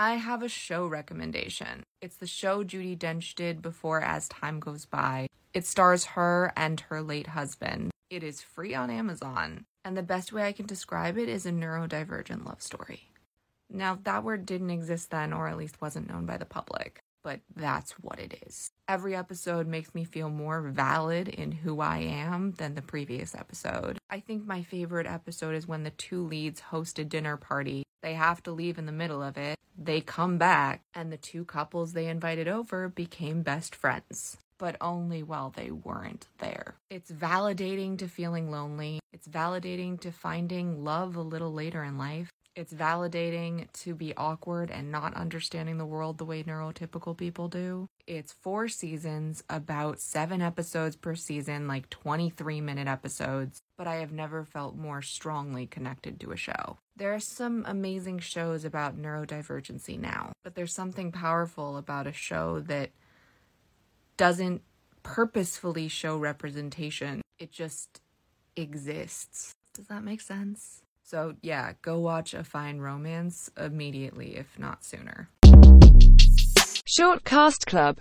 I have a show recommendation. It's the show Judi Dench did before As Time Goes By. It stars her and her late husband. It is free on Amazon, and the best way I can describe it is a neurodivergent love story. Now, that word didn't exist then, or at least wasn't known by the public, but that's what it is. Every episode makes me feel more valid in who I am than the previous episode. I think my favorite episode is when the two leads host a dinner party. They have to leave in the middle of it. They come back, and the two couples they invited over became best friends but only while they weren't there. It's validating to feeling lonely. It's validating to finding love a little later in life. It's validating to be awkward and not understanding the world the way neurotypical people do. It's four seasons, about seven episodes per season, like 23 minute episodes, but I have never felt more strongly connected to a show. There are some amazing shows about neurodivergency now, but there's something powerful about a show that doesn't purposefully show representation, it just exists. Does that make sense? So, yeah, go watch A Fine Romance immediately, if not sooner. Short Cast Club